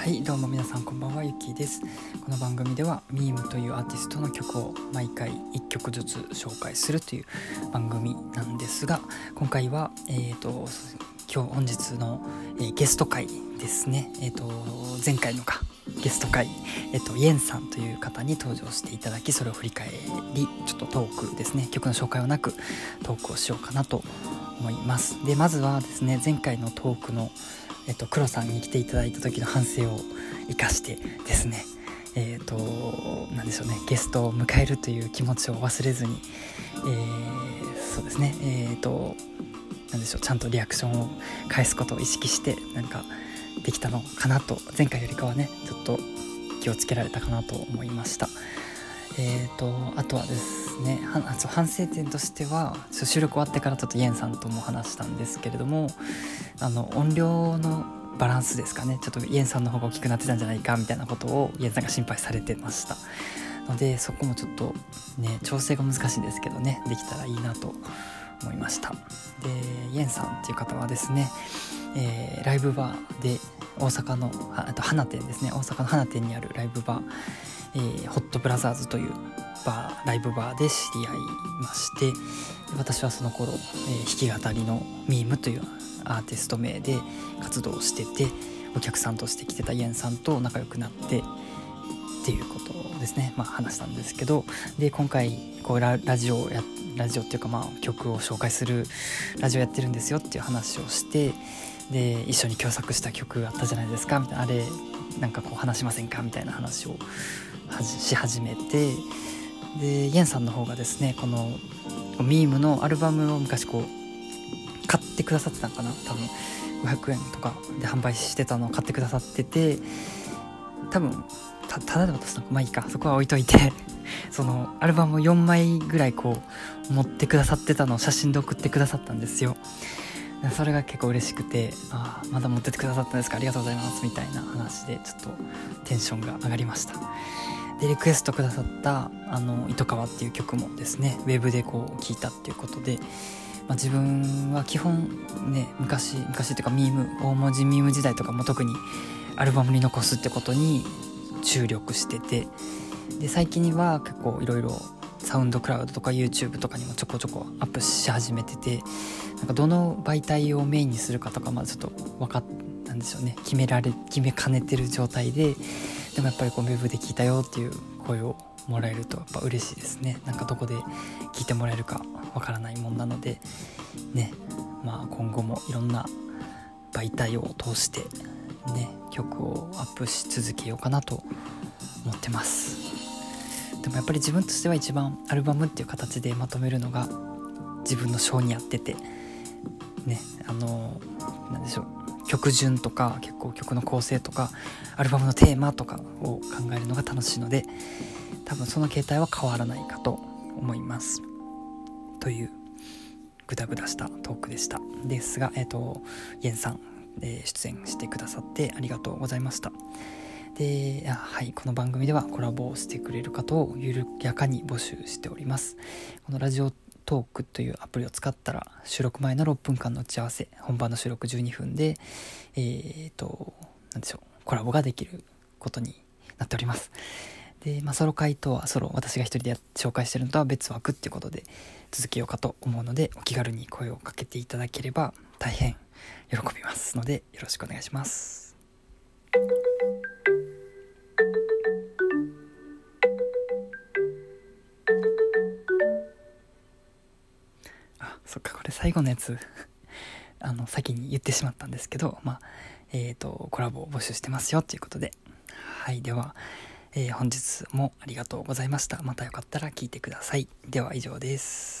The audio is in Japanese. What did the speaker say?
はいどうも皆さんこんばんはゆきです。この番組ではミームというアーティストの曲を毎回1曲ずつ紹介するという番組なんですが今回はえーと今日本日の、えー、ゲスト会ですね。えっ、ー、と前回のかゲスト会、えっと、イエンさんという方に登場していただきそれを振り返りちょっとトークですね。曲の紹介はなくトークをしようかなと思います。でまずはですね前回のトークのえっと、黒さんに来ていただいた時の反省を生かしてですね。えっ、ー、と何でしょうね。ゲストを迎えるという気持ちを忘れずに、えー、そうですね。えっ、ー、と何でしょう。ちゃんとリアクションを返すことを意識してなんかできたのかなと前回よりかはねちょっと気をつけられたかなと思いました。えーと、あとはですね反省点としては収録終わってからちょっとイエンさんとも話したんですけれどもあの音量のバランスですかね。ちょっとイエンさんの方が大きくなってたんじゃないかみたいなことをイエンさんが心配されてました。のでそこもちょっとね調整が難しいんですけどね。できたらいいなと思いました。でイエンさんっていう方はですね、えー、ライブバーで大阪のあと花店ですね。大阪の花店にあるライブバー。えー、ホットブラザーズというバーライブバーで知り合いまして。私はその頃、えー、弾き語りのミームというアーティスト名で活動しててお客さんとして来てたイエンさんと仲良くなってっていうことですね。まあ話したんですけどで今回こうラジオやラジオっていうかまあ曲を紹介するラジオやってるんですよっていう話をしてで一緒に共作した曲あったじゃないですかみたいな。あれなんかこう話しませんか？みたいな話をし始めてでイエンさんの方がですねこのミームのアルバムを昔こう買ってくださってたのかな？多分500円とかで販売してたのを買ってくださってて多分たただで渡すのまあいいか。そこは置いといて。そのアルバムを4枚ぐらいこう持ってくださってたのを写真で送ってくださったんですよ。それが結構嬉しくてああまだ持っててくださったんですか？ありがとうございます。みたいな話でちょっとテンションが上がりました。でリクエストくださった「あの糸川」っていう曲もですねウェブでこう聴いたっていうことで、まあ、自分は基本ね昔昔っていうかミーム大文字ミーム時代とかも特にアルバムに残すってことに注力しててで最近には結構いろいろサウンドクラウドとか YouTube とかにもちょこちょこアップし始めててなんかどの媒体をメインにするかとかまずちょっと分かったんでしょうね。決められ決めかねてる状態ででもやっぱりこうウェブで聞いたよっていう声をもらえるとやっぱ嬉しいですね。なんかどこで聞いてもらえるかわからないもんなのでね。まあ今後もいろんな媒体を通してね曲をアップし続けようかなと思ってます。でもやっぱり自分としては一番アルバムっていう形でまとめるのが自分の性に合っててねあの何でしょう。曲順とか結構曲の構成とかアルバムのテーマとかを考えるのが楽しいので多分その形態は変わらないかと思います。というグダグダしたトークでした。ですがえっ、ー、とイエンさん、えー、出演してくださってありがとうございました。ではいこの番組ではコラボをしてくれる方を緩やかに募集しております。このラジオトークというアプリを使ったら収録前の6分間の打ち合わせ本番の収録12分でえー、と何でしょうコラボができることになっております。で、まあ、ソロ回とはソロ私が一人で紹介してるのとは別枠っていうことで続けようかと思うのでお気軽に声をかけていただければ大変喜びますのでよろしくお願いします。最後のやつ あの先に言ってしまったんですけどまあえっ、ー、とコラボを募集してますよということで。はいでは、えー、本日もありがとうございました。またよかったら聞いてください。では以上です。